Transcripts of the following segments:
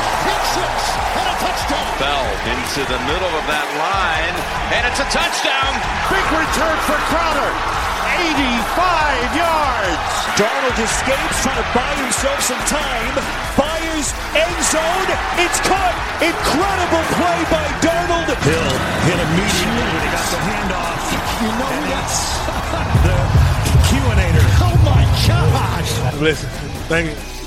It's a pick six and a touchdown. Bell into the middle of that line, and it's a touchdown. Big return for Crowder. 85 yards. Darnold escapes, trying to buy himself some time. Fires, end zone. It's caught. Incredible play by Darnold. Hill hit immediately when he got the handoff. You know who that's? The QAnator. Oh my gosh. Listen, thank you.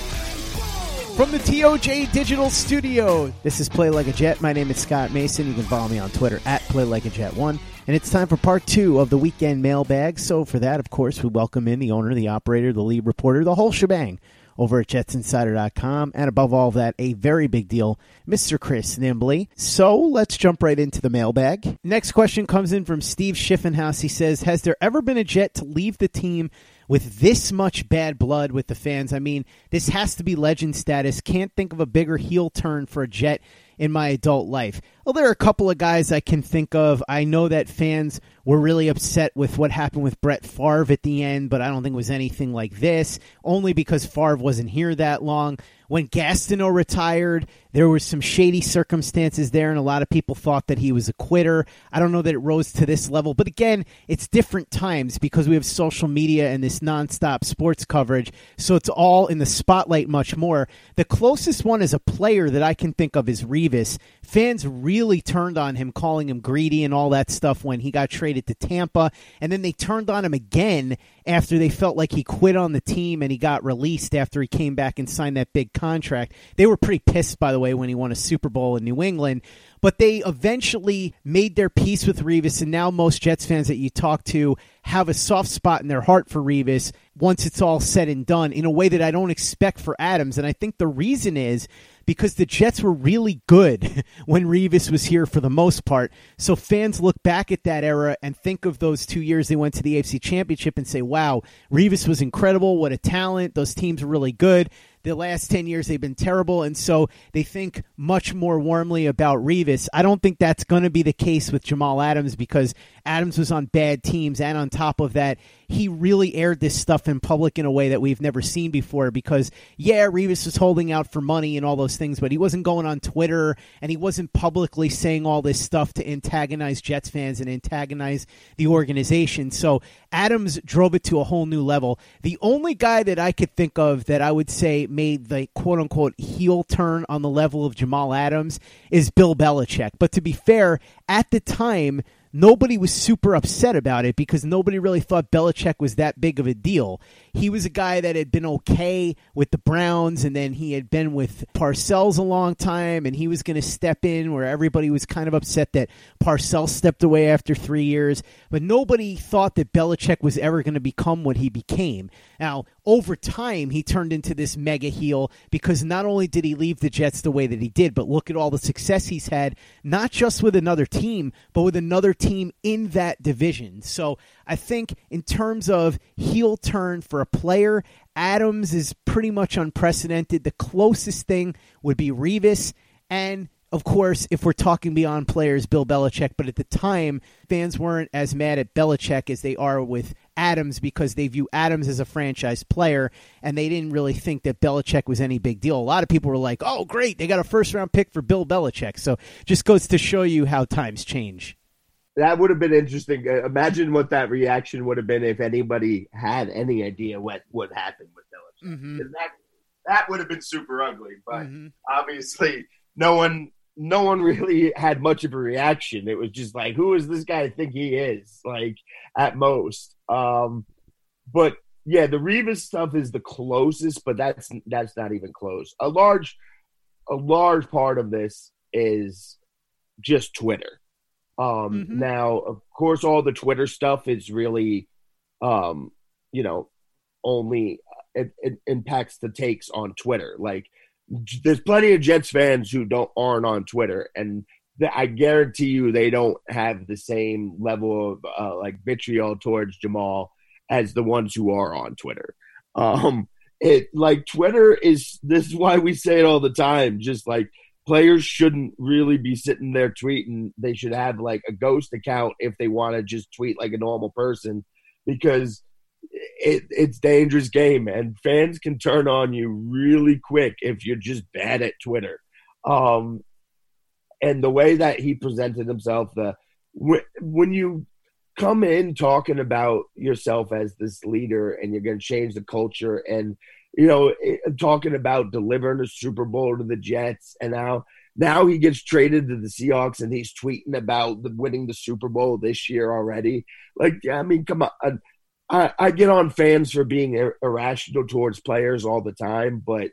From the TOJ Digital Studio, this is Play Like a Jet. My name is Scott Mason. You can follow me on Twitter at Play Like a Jet One, and it's time for part two of the weekend mailbag. So for that, of course, we welcome in the owner, the operator, the lead reporter, the whole shebang over at JetsInsider.com, and above all that, a very big deal, Mr. Chris Nimbley. So let's jump right into the mailbag. Next question comes in from Steve Schiffenhaus. He says, "Has there ever been a Jet to leave the team?" With this much bad blood with the fans. I mean, this has to be legend status. Can't think of a bigger heel turn for a Jet in my adult life. Well, there are a couple of guys I can think of. I know that fans were really upset with what happened with Brett Favre at the end, but I don't think it was anything like this, only because Favre wasn't here that long. When Gastineau retired, there were some shady circumstances there, and a lot of people thought that he was a quitter. I don't know that it rose to this level, but again, it's different times because we have social media and this nonstop sports coverage, so it's all in the spotlight much more. The closest one as a player that I can think of is Revis. Fans really turned on him, calling him greedy and all that stuff when he got traded to Tampa, and then they turned on him again after they felt like he quit on the team and he got released after he came back and signed that big contract. They were pretty pissed, by the way, when he won a Super Bowl in New England. But they eventually made their peace with Revis, and now most Jets fans that you talk to have a soft spot in their heart for Revis once it's all said and done in a way that I don't expect for Adams. And I think the reason is because the Jets were really good when Revis was here for the most part. So fans look back at that era and think of those two years they went to the AFC Championship and say, wow, Revis was incredible. What a talent. Those teams were really good. The last 10 years they've been terrible, and so they think much more warmly about Revis. I don't think that's going to be the case with Jamal Adams because Adams was on bad teams, and on top of that, he really aired this stuff in public in a way that we've never seen before. Because, yeah, Revis was holding out for money and all those things, but he wasn't going on Twitter and he wasn't publicly saying all this stuff to antagonize Jets fans and antagonize the organization. So Adams drove it to a whole new level. The only guy that I could think of that I would say made the quote unquote heel turn on the level of Jamal Adams is Bill Belichick. But to be fair, at the time, nobody was super upset about it because nobody really thought Belichick was that big of a deal. He was a guy that had been okay with the Browns, and then he had been with Parcells a long time, and he was going to step in where everybody was kind of upset that Parcells stepped away after three years. But nobody thought that Belichick was ever going to become what he became. Now, over time, he turned into this mega heel because not only did he leave the Jets the way that he did, but look at all the success he's had, not just with another team, but with another team in that division. So I think in terms of heel turn for a player, Adams is pretty much unprecedented. The closest thing would be Revis. And of course, if we're talking beyond players, Bill Belichick. But at the time, fans weren't as mad at Belichick as they are with Adams because they view Adams as a franchise player, and they didn't really think that Belichick was any big deal. A lot of people were like, "Oh, great, they got a first round pick for Bill Belichick." So just goes to show you how times change. That would have been interesting. Uh, Imagine what that reaction would have been if anybody had any idea what what happened with. Mhm. 'Cause That that would have been super ugly. But Mhm. obviously, no one no one really had much of a reaction. It was just like, who is this guy think he is? Like at most. Um, but yeah, the Revis stuff is the closest, but that's that's not even close. A large a large part of this is just Twitter. Um, Mhm. Now, of course, all the Twitter stuff is really, um, you know, only it, it impacts the takes on Twitter. Like, there's plenty of Jets fans who don't aren't on Twitter, and I guarantee you they don't have the same level of uh, like vitriol towards Jamal as the ones who are on Twitter. Um, it like Twitter is this is why we say it all the time. Just like players shouldn't really be sitting there tweeting. They should have like a ghost account if they want to just tweet like a normal person because it, it's dangerous game and fans can turn on you really quick if you're just bad at Twitter. Um, and the way that he presented himself, the when you come in talking about yourself as this leader and you're going to change the culture and you know talking about delivering a super bowl to the jets and now now he gets traded to the seahawks and he's tweeting about the, winning the super bowl this year already like i mean come on I, I get on fans for being ir- irrational towards players all the time but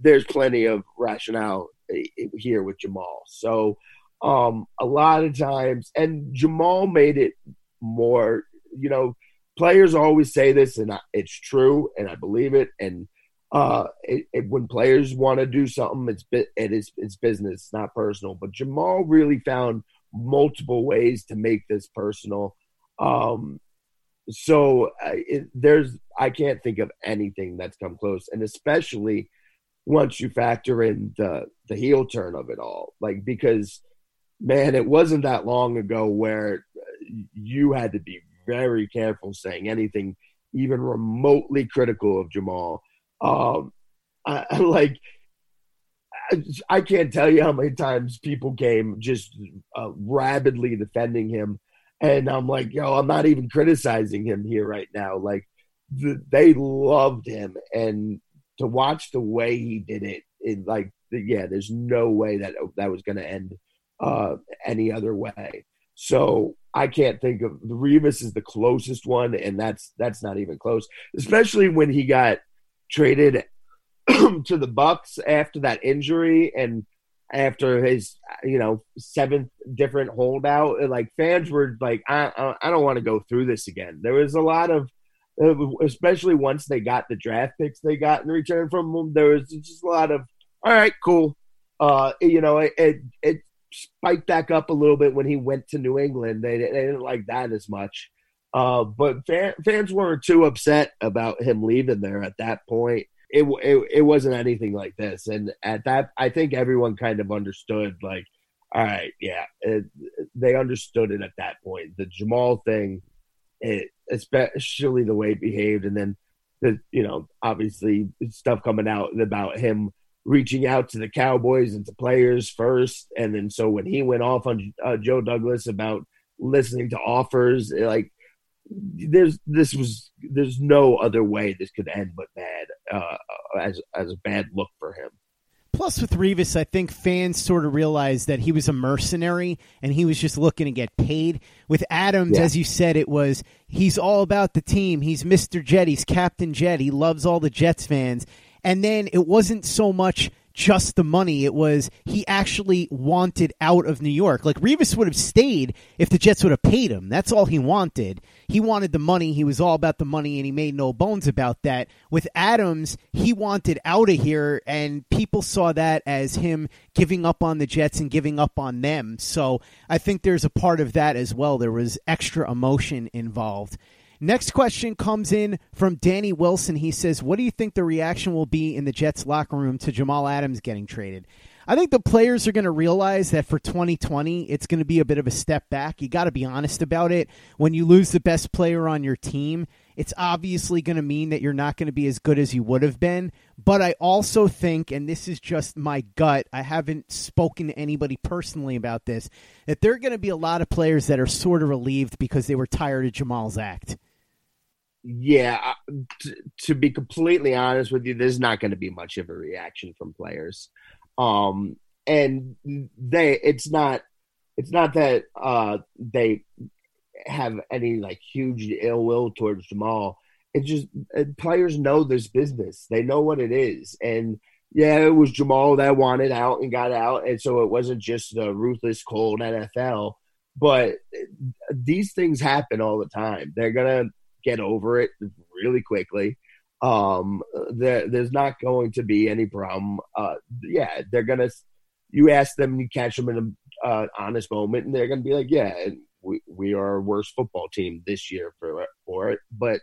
there's plenty of rationale eh, here with jamal so um, a lot of times, and Jamal made it more. You know, players always say this, and it's true, and I believe it. And uh, it, it, when players want to do something, it's it is it's business, not personal. But Jamal really found multiple ways to make this personal. Um, so it, there's I can't think of anything that's come close, and especially once you factor in the the heel turn of it all, like because man, it wasn't that long ago where you had to be very careful saying anything even remotely critical of Jamal. Um, I, like, I, can't tell you how many times people came just uh, rabidly defending him. And I'm like, yo, I'm not even criticizing him here right now. Like, the, they loved him. And to watch the way he did it, it like, yeah, there's no way that that was going to end uh, any other way. So I can't think of the Revis is the closest one, and that's that's not even close. Especially when he got traded to the Bucs after that injury and after his you know seventh different holdout. Like fans were like, I I don't want to go through this again. There was a lot of especially once they got the draft picks they got in return from them, there was just a lot of all right, cool. Uh, you know, it, it, it spiked back up a little bit when he went to New England. They, they didn't like that as much. Uh, but fan, fans weren't too upset about him leaving there at that point. It, it it wasn't anything like this, and at that, I think everyone kind of understood. Like, all right, yeah, it, they understood it at that point. The Jamal thing, it, especially the way he behaved, and then the you know obviously stuff coming out about him reaching out to the Cowboys and to players first. And then so when he went off on uh, Joe Douglas about listening to offers, like there's this was there's no other way this could end but bad uh, as as a bad look for him. Plus, with Revis, I think fans sort of realized that he was a mercenary and he was just looking to get paid. With Adams, yeah. as you said, it was he's all about the team. He's Mr. Jet. He's Captain Jet. He loves all the Jets fans. And then it wasn't so much just the money. It was he actually wanted out of New York. Like Revis would have stayed if the Jets would have paid him. That's all he wanted. He wanted the money. He was all about the money and he made no bones about that. With Adams, he wanted out of here and people saw that as him giving up on the Jets and giving up on them. So I think there's a part of that as well. There was extra emotion involved. Next question comes in from Danny Wilson. He says, What do you think the reaction will be in the Jets locker room to Jamal Adams getting traded? I think the players are going to realize that for 2020, it's going to be a bit of a step back. You got to be honest about it. When you lose the best player on your team, it's obviously going to mean that you're not going to be as good as you would have been. But I also think, and this is just my gut, I haven't spoken to anybody personally about this, that there are going to be a lot of players that are sort of relieved because they were tired of Jamal's act yeah, to, to, be completely honest with you, there's not going to be much of a reaction from players. Um, and they, it's not, it's not that uh, they have any like huge ill will towards Jamal. It's just players know this business. They know what it is, and yeah, it was Jamal that wanted out and got out, and so it wasn't just the ruthless, cold NFL. But these things happen all the time. They're gonna get over it really quickly. Um, there, there's not going to be any problem. Uh, yeah, they're gonna. You ask them, you catch them in an uh, honest moment, and they're to be like, yeah, we we are a worse football team this year for for it, but.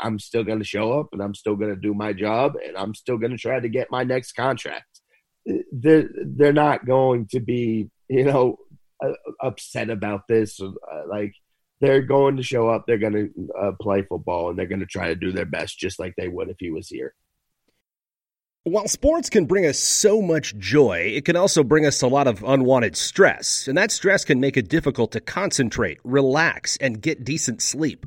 I'm still going to show up and I'm still going to do my job and I'm still going to try to get my next contract. They're, they're not going to be, you know, upset about this. Uh, like, they're going to show up, they're going to uh, play football, and they're going to try to do their best just like they would if he was here. While sports can bring us so much joy, it can also bring us a lot of unwanted stress, and that stress can make it difficult to concentrate, relax, and get decent sleep.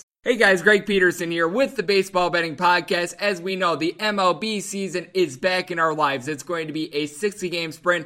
Hey guys, Greg Peterson here with the Baseball Betting Podcast. As we know, the MLB season is back in our lives. It's going to be a 60 game sprint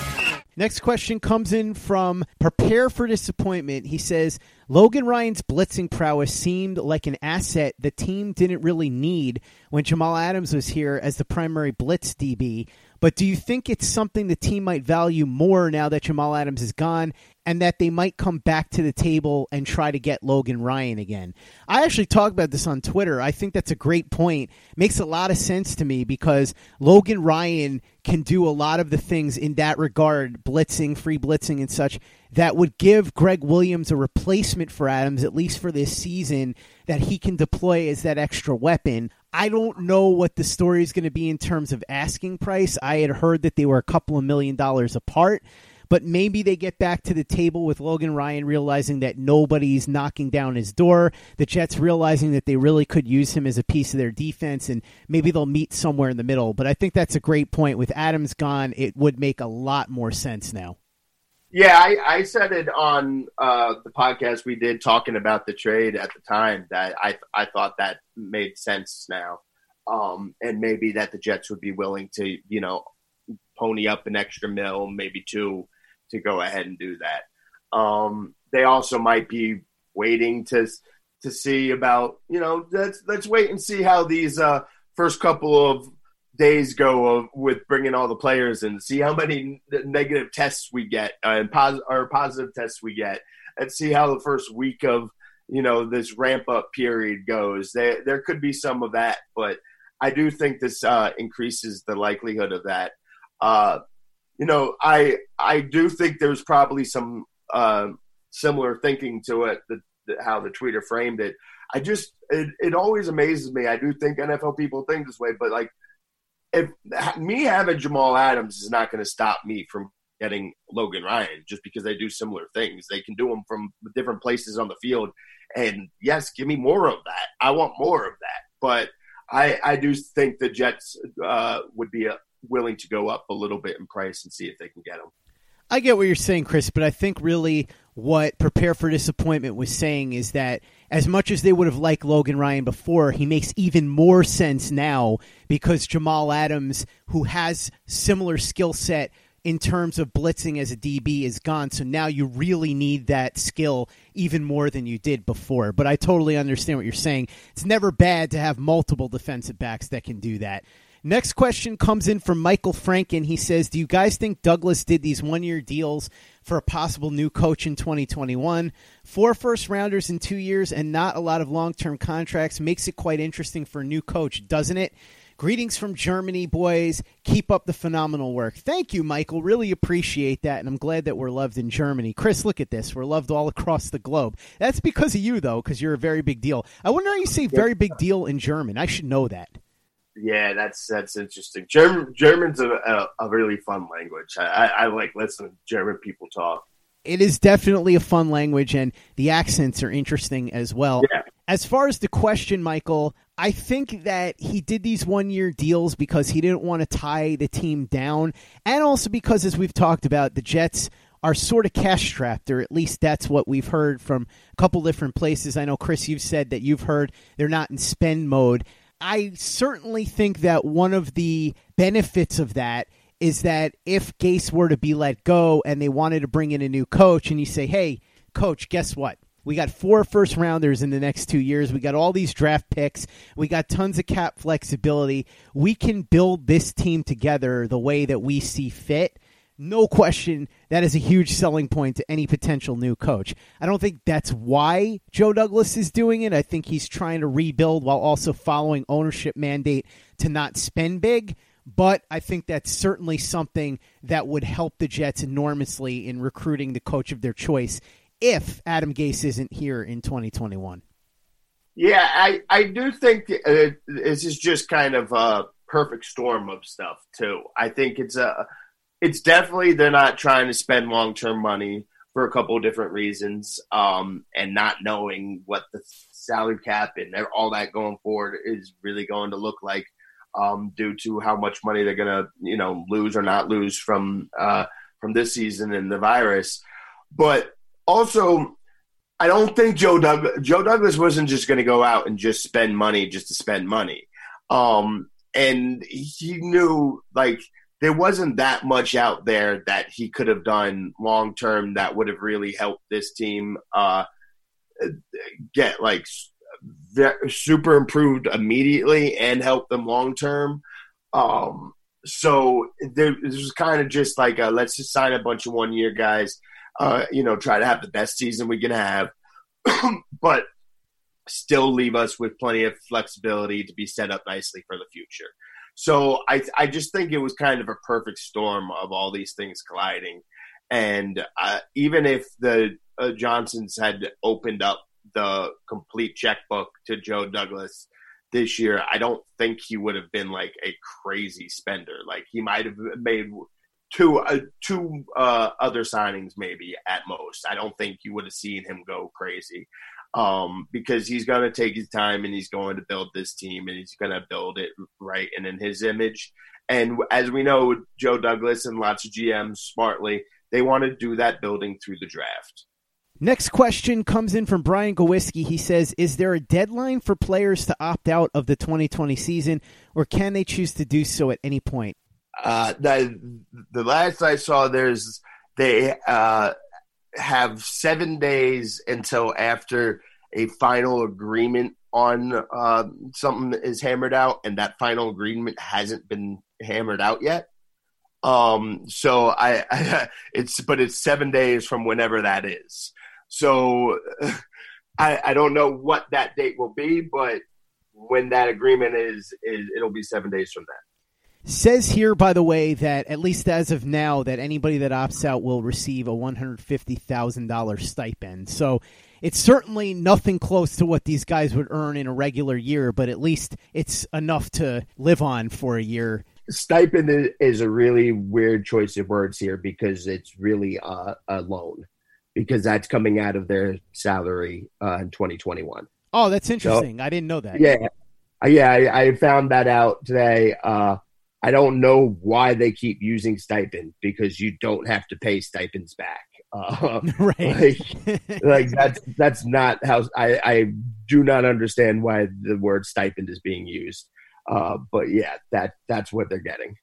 Next question comes in from Prepare for Disappointment. He says Logan Ryan's blitzing prowess seemed like an asset the team didn't really need when Jamal Adams was here as the primary blitz DB. But do you think it's something the team might value more now that Jamal Adams is gone and that they might come back to the table and try to get Logan Ryan again. I actually talked about this on Twitter. I think that's a great point. Makes a lot of sense to me because Logan Ryan can do a lot of the things in that regard, blitzing, free blitzing, and such, that would give Gregg Williams a replacement for Adams, at least for this season, that he can deploy as that extra weapon. I don't know what the story is going to be in terms of asking price. I had heard that they were a couple of million dollars apart but maybe they get back to the table with Logan Ryan realizing that nobody's knocking down his door. The Jets realizing that they really could use him as a piece of their defense, and maybe they'll meet somewhere in the middle. But I think that's a great point. With Adams gone, it would make a lot more sense now. Yeah, I, I said it on uh, the podcast we did talking about the trade at the time that I I thought that made sense now, um, and maybe that the Jets would be willing to you know pony up an extra mill, maybe two, to go ahead and do that. Um, they also might be waiting to to see about you know let's let's wait and see how these uh, first couple of days go of, with bringing all the players and see how many negative tests we get uh, and pos- or positive tests we get and see how the first week of you know this ramp up period goes. There there could be some of that, but I do think this uh, increases the likelihood of that. Uh, you know, I I do think there's probably some uh, similar thinking to it that, that, how the tweeter framed it. I just it, it always amazes me. I do think NFL people think this way, but like if me having Jamal Adams is not going to stop me from getting Logan Ryan just because they do similar things. They can do them from different places on the field. And yes, give me more of that. I want more of that. But I I do think the Jets uh, would be uh, willing to go up a little bit in price and see if they can get him. I get what you're saying, Chris, but I think really what Prepare for Disappointment was saying is that as much as they would have liked Logan Ryan before, he makes even more sense now because Jamal Adams, who has similar skill set in terms of blitzing as a DB, is gone. So now you really need that skill even more than you did before. But I totally understand what you're saying. It's never bad to have multiple defensive backs that can do that. Next question comes in from Michael Franken. He says, Do you guys think Douglas did these one year deals for a possible new coach in 2021? Four first rounders in two years and not a lot of long term contracts makes it quite interesting for a new coach, doesn't it? Greetings from Germany, boys. Keep up the phenomenal work. Thank you, Michael. Really appreciate that, and I'm glad that we're loved in Germany. Chris, look at this. We're loved all across the globe. That's because of you, though, because you're a very big deal. I wonder how you say very big deal in German. I should know that. Yeah, that's that's interesting. German German's a, a, a really fun language. I, I, I like listening to German people talk. It is definitely a fun language, and the accents are interesting as well. Yeah. As far as the question, Michael, I think that he did these one year deals because he didn't want to tie the team down, and also because, as we've talked about, the Jets are sort of cash strapped, or at least that's what we've heard from a couple different places. I know, Chris, you've said that you've heard they're not in spend mode. I certainly think that one of the benefits of that is that if Gase were to be let go and they wanted to bring in a new coach, and you say, hey, coach, guess what? We got four first rounders in the next two years. We got all these draft picks. We got tons of cap flexibility. We can build this team together the way that we see fit no question that is a huge selling point to any potential new coach. I don't think that's why Joe Douglas is doing it. I think he's trying to rebuild while also following ownership mandate to not spend big. But I think that's certainly something that would help the Jets enormously in recruiting the coach of their choice if Adam Gase isn't here in 2021. Yeah, I, I do think uh, this is just kind of a perfect storm of stuff, too. I think it's a it's definitely they're not trying to spend long term money for a couple of different reasons, um, and not knowing what the salary cap and all that going forward is really going to look like, um, due to how much money they're gonna you know lose or not lose from uh, from this season and the virus, but also. I don't think Joe Douglas, Joe Douglas wasn't just going to go out and just spend money just to spend money. Um, and he knew like there wasn't that much out there that he could have done long term that would have really helped this team uh, get like super improved immediately and help them long term. Um, so there, this was kind of just like a, let's just sign a bunch of one year guys. Uh, you know, try to have the best season we can have, but still leave us with plenty of flexibility to be set up nicely for the future. So I I just think it was kind of a perfect storm of all these things colliding, and uh, even if the uh, Johnsons had opened up the complete checkbook to Joe Douglas this year, I don't think he would have been like a crazy spender. Like he might have made two uh, two uh, other signings maybe at most. I don't think you would have seen him go crazy um, because he's going to take his time and he's going to build this team and he's going to build it right and in his image. And as we know, Joe Douglas and lots of GMs smartly, they want to do that building through the draft. Next question comes in from Brian Gowiski. He says, Is there a deadline for players to opt out of the 2020 season, or can they choose to do so at any point? Uh, the, the last I saw, there's they uh, have seven days until after a final agreement on uh, something is hammered out, and that final agreement hasn't been hammered out yet. Um, so I, I, it's but it's seven days from whenever that is. So I, I don't know what that date will be, but when that agreement is, is it'll be seven days from that. Says here, by the way, that at least as of now, that anybody that opts out will receive a one hundred fifty thousand dollars stipend. So it's certainly nothing close to what these guys would earn in a regular year, but at least it's enough to live on for a year. Stipend is a really weird choice of words here because it's really a, a loan because that's coming out of their salary uh, in 2021. Oh, that's interesting. So, I didn't know that. Yeah, yeah, I, I, found that out today. Uh, I don't know why they keep using stipend because you don't have to pay stipends back. Uh, right. Like, like, that's that's not how I, I do not understand why the word stipend is being used. Uh, but yeah, that that's what they're getting.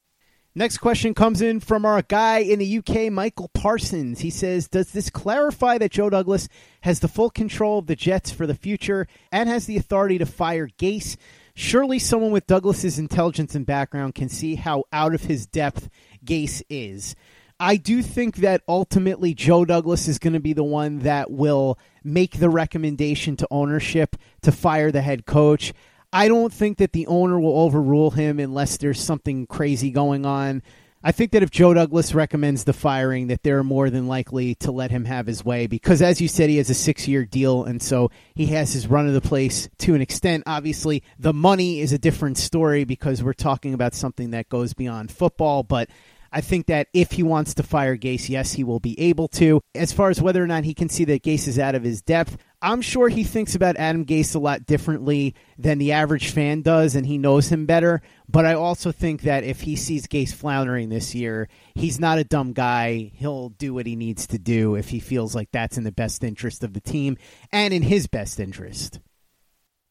Next question comes in from our guy in the UK, Michael Parsons. He says, Does this clarify that Joe Douglas has the full control of the Jets for the future and has the authority to fire Gase? Surely someone with Douglas's intelligence and background can see how out of his depth Gase is. I do think that ultimately Joe Douglas is going to be the one that will make the recommendation to ownership to fire the head coach. I don't think that the owner will overrule him unless there's something crazy going on. I think that if Joe Douglas recommends the firing, that they're more than likely to let him have his way because, as you said, he has a six-year deal, and so he has his run of the place to an extent. Obviously, the money is a different story because we're talking about something that goes beyond football, but I think that if he wants to fire Gase, yes, he will be able to. As far as whether or not he can see that Gase is out of his depth, I'm sure he thinks about Adam Gase a lot differently than the average fan does, and he knows him better. But I also think that if he sees Gase floundering this year, he's not a dumb guy. He'll do what he needs to do if he feels like that's in the best interest of the team and in his best interest.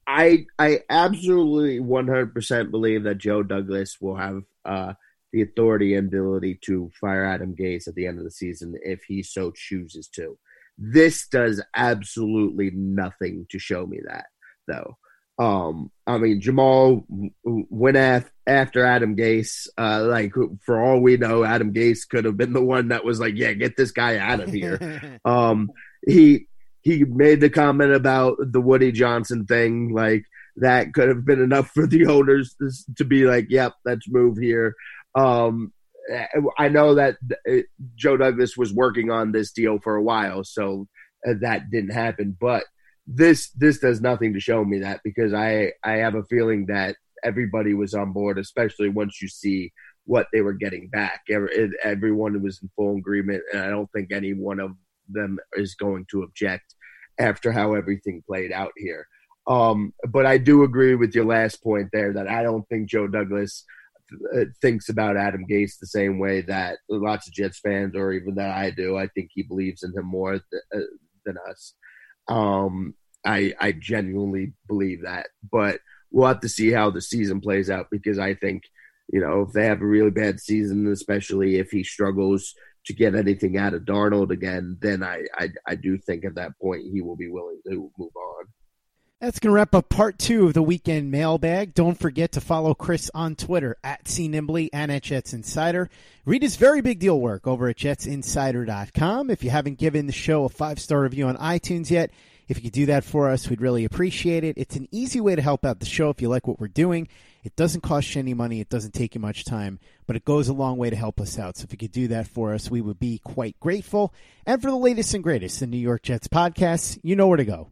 I I absolutely 100% believe that Joe Douglas will have uh, the authority and ability to fire Adam Gase at the end of the season if he so chooses to. This does absolutely nothing to show me that, though. Um, I mean, Jamal went af- after Adam Gase. Uh, like for all we know, Adam Gase could have been the one that was like, "Yeah, get this guy out of here." um, he he made the comment about the Woody Johnson thing, like that could have been enough for the owners to be like, "Yep, let's move here." Um, I know that uh, Joe Douglas was working on this deal for a while, so uh, that didn't happen. But this this does nothing to show me that because I I have a feeling that everybody was on board, especially once you see what they were getting back. Everyone was in full agreement, and I don't think any one of them is going to object after how everything played out here. Um, but I do agree with your last point there that I don't think Joe Douglas uh, thinks about Adam Gase the same way that lots of Jets fans, or even that I do. I think he believes in him more th- uh, than us. Um, I I genuinely believe that, but we'll have to see how the season plays out because I think you know if they have a really bad season, especially if he struggles to get anything out of Darnold again, then I I, I do think at that point he will be willing to move on. That's going to wrap up part two of the weekend mailbag. Don't forget to follow Chris on Twitter at CNimbley and at Jets Insider. Read his very big deal work over at jetsinsider.com. If you haven't given the show a five star review on iTunes yet, if you could do that for us, we'd really appreciate it. It's an easy way to help out the show if you like what we're doing. It doesn't cost you any money, it doesn't take you much time, but it goes a long way to help us out. So if you could do that for us, we would be quite grateful. And for the latest and greatest in New York Jets podcasts, you know where to go